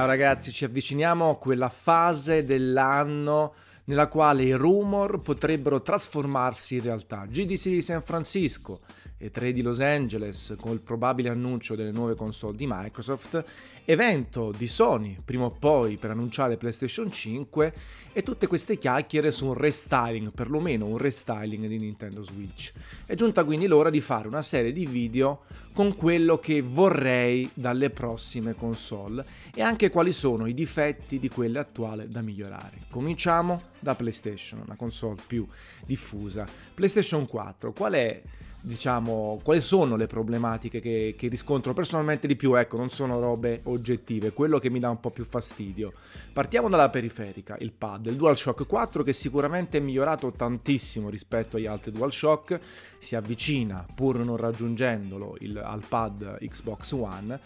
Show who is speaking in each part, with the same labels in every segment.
Speaker 1: Ciao ragazzi, ci avviciniamo a quella fase dell'anno nella quale i rumor potrebbero trasformarsi in realtà. GDC di San Francisco 3 di Los Angeles con il probabile annuncio delle nuove console di Microsoft, evento di Sony prima o poi per annunciare PlayStation 5 e tutte queste chiacchiere su un restyling, perlomeno un restyling di Nintendo Switch. È giunta quindi l'ora di fare una serie di video con quello che vorrei dalle prossime console e anche quali sono i difetti di quelle attuali da migliorare. Cominciamo da PlayStation, una console più diffusa. PlayStation 4, qual è diciamo, quali sono le problematiche che, che, riscontro personalmente di più, ecco, non sono robe oggettive, quello che mi dà un po' più fastidio. Partiamo dalla periferica, il pad, il DualShock 4 che sicuramente è migliorato tantissimo rispetto agli altri DualShock, si avvicina pur non raggiungendolo il, al pad Xbox One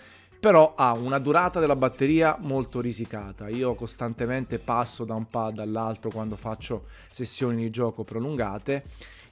Speaker 1: però ha una durata della batteria molto risicata. Io costantemente passo da un pad all'altro quando faccio sessioni di gioco prolungate.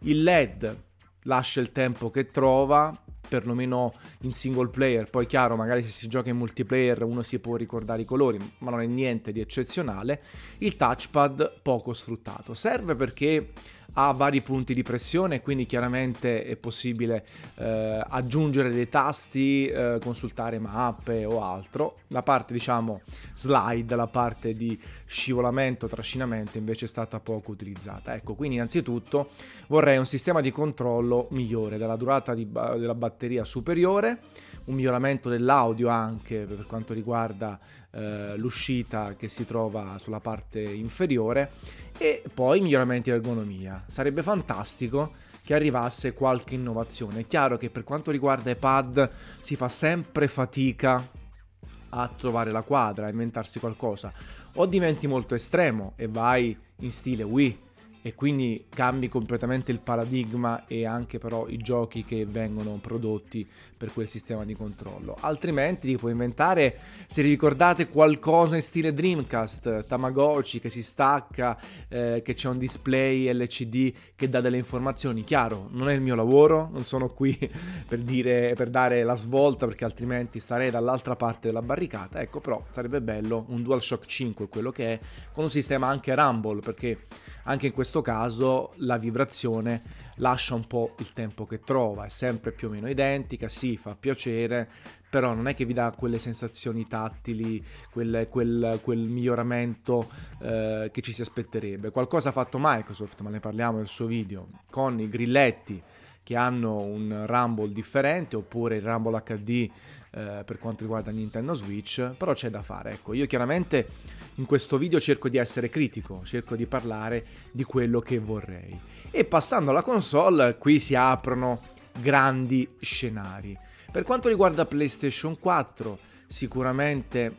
Speaker 1: Il LED lascia il tempo che trova, perlomeno in single player. Poi chiaro, magari se si gioca in multiplayer uno si può ricordare i colori, ma non è niente di eccezionale. Il touchpad poco sfruttato. Serve perché ha vari punti di pressione, quindi chiaramente è possibile eh, aggiungere dei tasti, eh, consultare mappe o altro. La parte diciamo slide, la parte di scivolamento, trascinamento invece è stata poco utilizzata. Ecco, quindi innanzitutto vorrei un sistema di controllo migliore, della durata di, della batteria superiore, un miglioramento dell'audio anche per quanto riguarda eh, l'uscita che si trova sulla parte inferiore e poi miglioramenti di ergonomia. Sarebbe fantastico che arrivasse qualche innovazione. È chiaro che per quanto riguarda i pad si fa sempre fatica a trovare la quadra, a inventarsi qualcosa. O diventi molto estremo e vai in stile Wii e quindi cambi completamente il paradigma e anche però i giochi che vengono prodotti per quel sistema di controllo. Altrimenti ti puoi inventare, se ricordate qualcosa in stile Dreamcast, Tamagotchi che si stacca, eh, che c'è un display LCD che dà delle informazioni. Chiaro, non è il mio lavoro, non sono qui per, dire, per dare la svolta perché altrimenti starei dall'altra parte della barricata. Ecco, però sarebbe bello un DualShock 5, quello che è, con un sistema anche Rumble perché anche in questo caso la vibrazione lascia un po' il tempo che trova, è sempre più o meno identica, sì, fa piacere, però non è che vi dà quelle sensazioni tattili, quel, quel, quel miglioramento eh, che ci si aspetterebbe. Qualcosa ha fatto Microsoft, ma ne parliamo nel suo video, con i grilletti che hanno un Rumble differente oppure il Rumble HD eh, per quanto riguarda Nintendo Switch, però c'è da fare. Ecco, io chiaramente in questo video cerco di essere critico, cerco di parlare di quello che vorrei. E passando alla console, qui si aprono grandi scenari. Per quanto riguarda PlayStation 4, sicuramente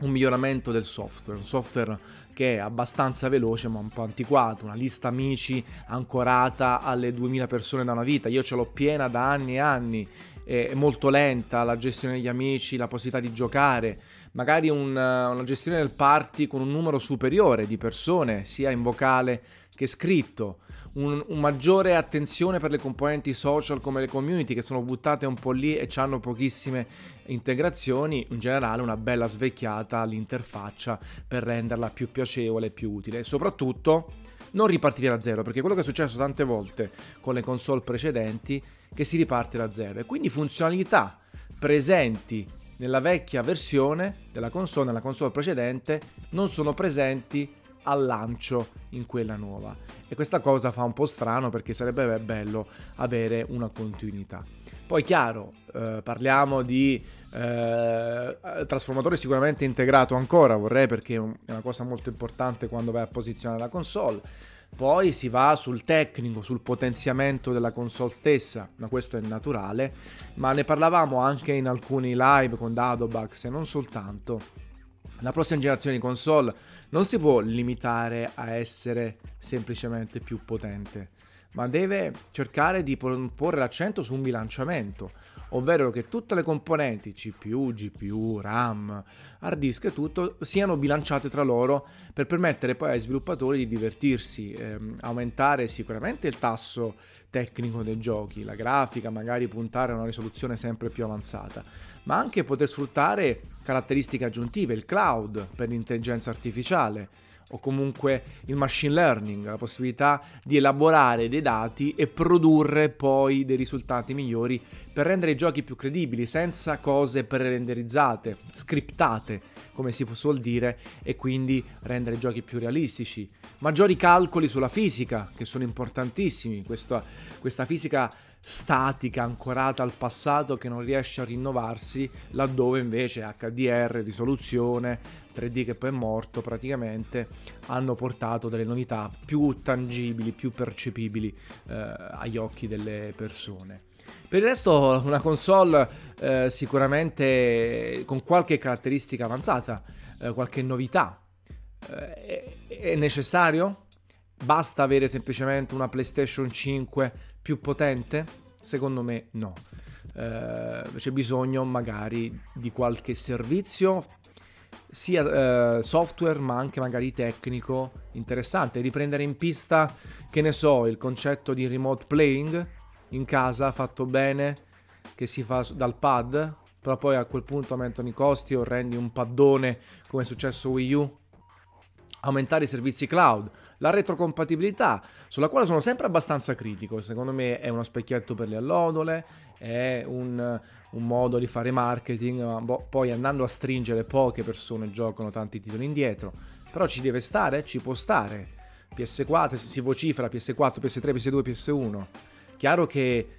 Speaker 1: un miglioramento del software, un software che è abbastanza veloce ma un po' antiquato, una lista amici ancorata alle 2000 persone da una vita, io ce l'ho piena da anni e anni, è molto lenta la gestione degli amici, la possibilità di giocare, magari un, una gestione del party con un numero superiore di persone, sia in vocale che scritto, un, un, maggiore attenzione per le componenti social come le community che sono buttate un po' lì e hanno pochissime integrazioni, in generale una bella svecchiata all'interfaccia per renderla più piacevole e più utile. Soprattutto non ripartire da zero perché quello che è successo tante volte con le console precedenti che si riparte da zero. E quindi funzionalità presenti nella vecchia versione della console, nella console precedente, non sono presenti al lancio in quella nuova. E questa cosa fa un po' strano perché sarebbe bello avere una continuità. Poi chiaro, eh, parliamo di eh, trasformatore sicuramente integrato ancora, vorrei perché è una cosa molto importante quando vai a posizionare la console poi si va sul tecnico, sul potenziamento della console stessa, ma questo è naturale, ma ne parlavamo anche in alcuni live con Dadobax e non soltanto. La prossima generazione di console non si può limitare a essere semplicemente più potente, ma deve cercare di porre l'accento su un bilanciamento, ovvero che tutte le componenti CPU, GPU, RAM, hard disk e tutto siano bilanciate tra loro per permettere poi ai sviluppatori di divertirsi, ehm, aumentare sicuramente il tasso tecnico dei giochi, la grafica, magari puntare a una risoluzione sempre più avanzata, ma anche poter sfruttare caratteristiche aggiuntive, il cloud per l'intelligenza artificiale o comunque il machine learning, la possibilità di elaborare dei dati e produrre poi dei risultati migliori per rendere i giochi più credibili, senza cose pre-renderizzate, scriptate, come si suol dire, e quindi rendere i giochi più realistici. Maggiori calcoli sulla fisica, che sono importantissimi, questa, questa fisica statica, ancorata al passato che non riesce a rinnovarsi, laddove invece HDR, risoluzione, 3D che poi è morto praticamente, hanno portato delle novità più tangibili, più percepibili eh, agli occhi delle persone. Per il resto una console eh, sicuramente con qualche caratteristica avanzata, eh, qualche novità. Eh, è necessario? Basta avere semplicemente una PlayStation 5 più potente? Secondo me no. Eh, c'è bisogno magari di qualche servizio sia eh, software ma anche magari tecnico interessante riprendere in pista che ne so il concetto di remote playing in casa fatto bene che si fa dal pad però poi a quel punto aumentano i costi o rendi un paddone come è successo Wii U aumentare i servizi cloud, la retrocompatibilità, sulla quale sono sempre abbastanza critico, secondo me è uno specchietto per le allodole, è un, un modo di fare marketing, ma boh, poi andando a stringere poche persone giocano tanti titoli indietro, però ci deve stare, ci può stare. PS4 si vocifera PS4, PS3, PS2, PS1. Chiaro che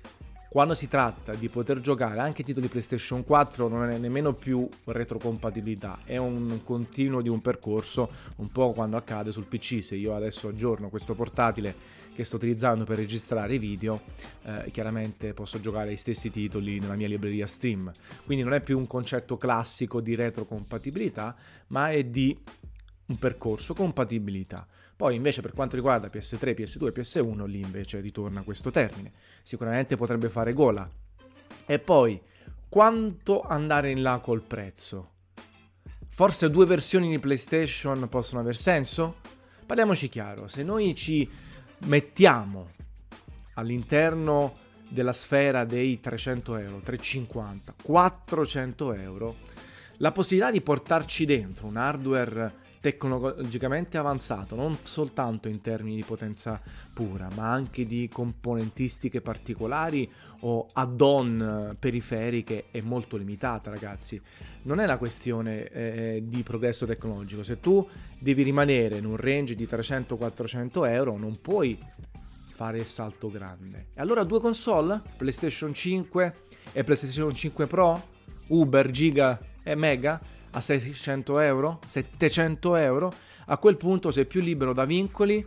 Speaker 1: quando si tratta di poter giocare anche titoli PlayStation 4 non è nemmeno più retrocompatibilità, è un continuo di un percorso, un po' quando accade sul PC, se io adesso aggiorno questo portatile che sto utilizzando per registrare video, eh, chiaramente posso giocare gli stessi titoli nella mia libreria Steam. Quindi non è più un concetto classico di retrocompatibilità, ma è di un percorso compatibilità. Poi invece per quanto riguarda PS3, PS2 e PS1, lì invece ritorna questo termine. Sicuramente potrebbe fare gola. E poi, quanto andare in là col prezzo? Forse due versioni di PlayStation possono aver senso? Parliamoci chiaro, se noi ci mettiamo all'interno della sfera dei 300 euro, 350, 400 euro, la possibilità di portarci dentro un hardware tecnologicamente avanzato, non soltanto in termini di potenza pura, ma anche di componentistiche particolari o add-on periferiche è molto limitata, ragazzi. Non è una questione eh, di progresso tecnologico. Se tu devi rimanere in un range di 300-400 euro, non puoi fare il salto grande. E allora due console, PlayStation 5 e PlayStation 5 Pro, Uber, Giga e Mega, a 600 euro, 700 euro, a quel punto sei più libero da vincoli,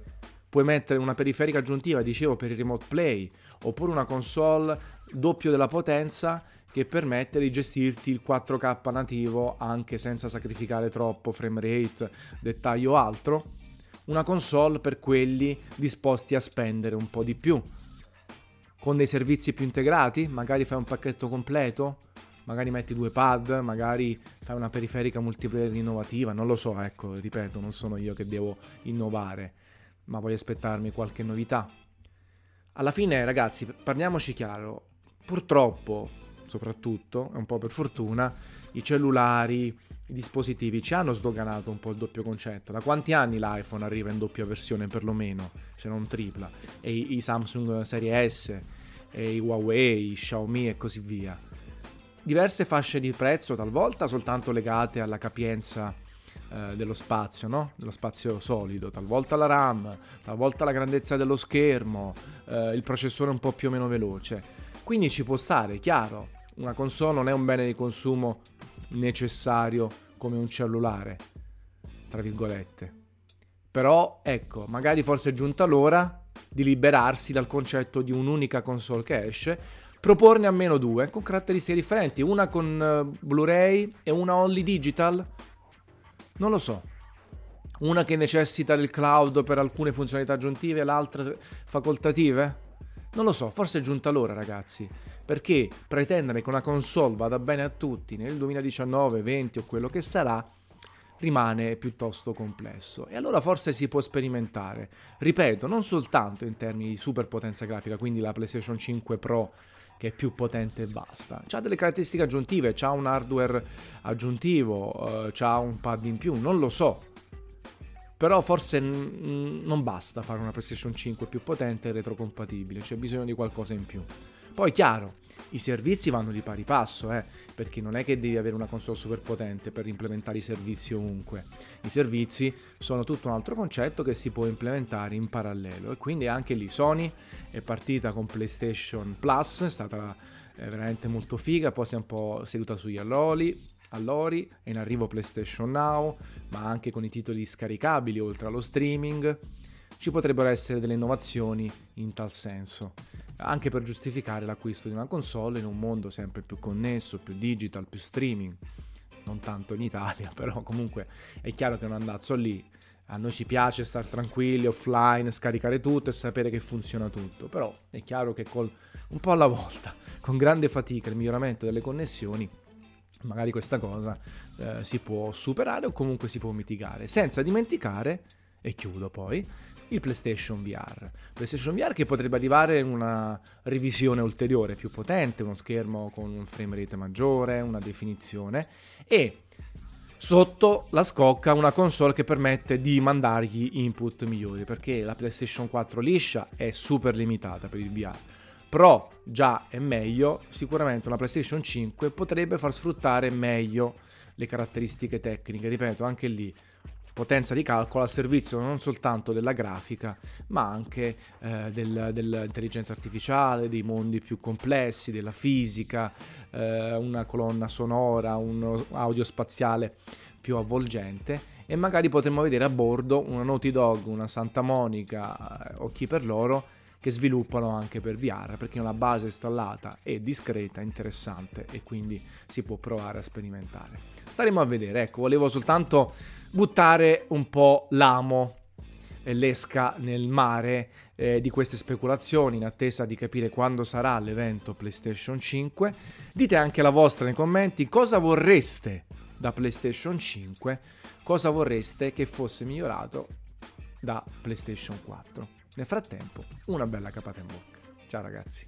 Speaker 1: puoi mettere una periferica aggiuntiva, dicevo, per il remote play, oppure una console doppio della potenza che permette di gestirti il 4K nativo anche senza sacrificare troppo frame rate, dettaglio altro. Una console per quelli disposti a spendere un po' di più. Con dei servizi più integrati, magari fai un pacchetto completo, magari metti due pad, magari fai una periferica multiplayer innovativa, non lo so, ecco, ripeto, non sono io che devo innovare, ma voglio aspettarmi qualche novità. Alla fine, ragazzi, parliamoci chiaro, purtroppo, soprattutto, e un po' per fortuna, i cellulari, i dispositivi ci hanno sdoganato un po' il doppio concetto. Da quanti anni l'iPhone arriva in doppia versione perlomeno, se non tripla? E i, Samsung Serie S, e i Huawei, i Xiaomi e così via diverse fasce di prezzo, talvolta soltanto legate alla capienza eh, dello spazio, no? dello spazio solido, talvolta la RAM, talvolta la grandezza dello schermo, eh, il processore un po' più o meno veloce. Quindi ci può stare, chiaro, una console non è un bene di consumo necessario come un cellulare, tra virgolette. Però ecco, magari forse è giunta l'ora di liberarsi dal concetto di un'unica console che esce proporne almeno due con caratteristiche differenti, una con uh, Blu-ray e una only digital? Non lo so. Una che necessita del cloud per alcune funzionalità aggiuntive l'altra facoltative? Non lo so, forse è giunta l'ora ragazzi, perché pretendere che una console vada bene a tutti nel 2019, 20 o quello che sarà, rimane piuttosto complesso. E allora forse si può sperimentare. Ripeto, non soltanto in termini di superpotenza grafica, quindi la PlayStation 5 Pro che è più potente e basta. Ha delle caratteristiche aggiuntive, ha un hardware aggiuntivo, uh, ha un pad in più, non lo so. Però forse n- non basta fare una PlayStation 5 più potente e retrocompatibile, c'è bisogno di qualcosa in più. Poi chiaro, i servizi vanno di pari passo, eh, perché non è che devi avere una console super potente per implementare i servizi ovunque. I servizi sono tutto un altro concetto che si può implementare in parallelo e quindi anche lì Sony è partita con PlayStation Plus, è stata eh, veramente molto figa, poi si è un po' seduta sugli allori, allori, è in arrivo PlayStation Now, ma anche con i titoli scaricabili oltre allo streaming ci potrebbero essere delle innovazioni in tal senso, anche per giustificare l'acquisto di una console in un mondo sempre più connesso, più digital, più streaming. Non tanto in Italia, però comunque è chiaro che è un andazzo lì. A noi ci piace stare tranquilli, offline, scaricare tutto e sapere che funziona tutto, però è chiaro che col, un po' alla volta, con grande fatica, il miglioramento delle connessioni, magari questa cosa eh, si può superare o comunque si può mitigare, senza dimenticare, e chiudo poi, il PlayStation VR. PlayStation VR che potrebbe arrivare in una revisione ulteriore, più potente, uno schermo con un frame rate maggiore, una definizione e sotto la scocca una console che permette di mandargli input migliori perché la PlayStation 4 liscia è super limitata per il VR. Pro già è meglio, sicuramente una PlayStation 5 potrebbe far sfruttare meglio le caratteristiche tecniche, ripeto, anche lì potenza di calcolo al servizio non soltanto della grafica, ma anche eh, del, dell'intelligenza artificiale, dei mondi più complessi, della fisica, eh, una colonna sonora, un audio spaziale più avvolgente e magari potremmo vedere a bordo una Naughty Dog, una Santa Monica eh, o chi per loro che sviluppano anche per VR perché una base installata è discreta, interessante e quindi si può provare a sperimentare. Staremo a vedere, ecco, volevo soltanto buttare un po' l'amo e l'esca nel mare eh, di queste speculazioni in attesa di capire quando sarà l'evento PlayStation 5. Dite anche la vostra nei commenti cosa vorreste da PlayStation 5, cosa vorreste che fosse migliorato da PlayStation 4. Nel frattempo, una bella capata in bocca. Ciao ragazzi.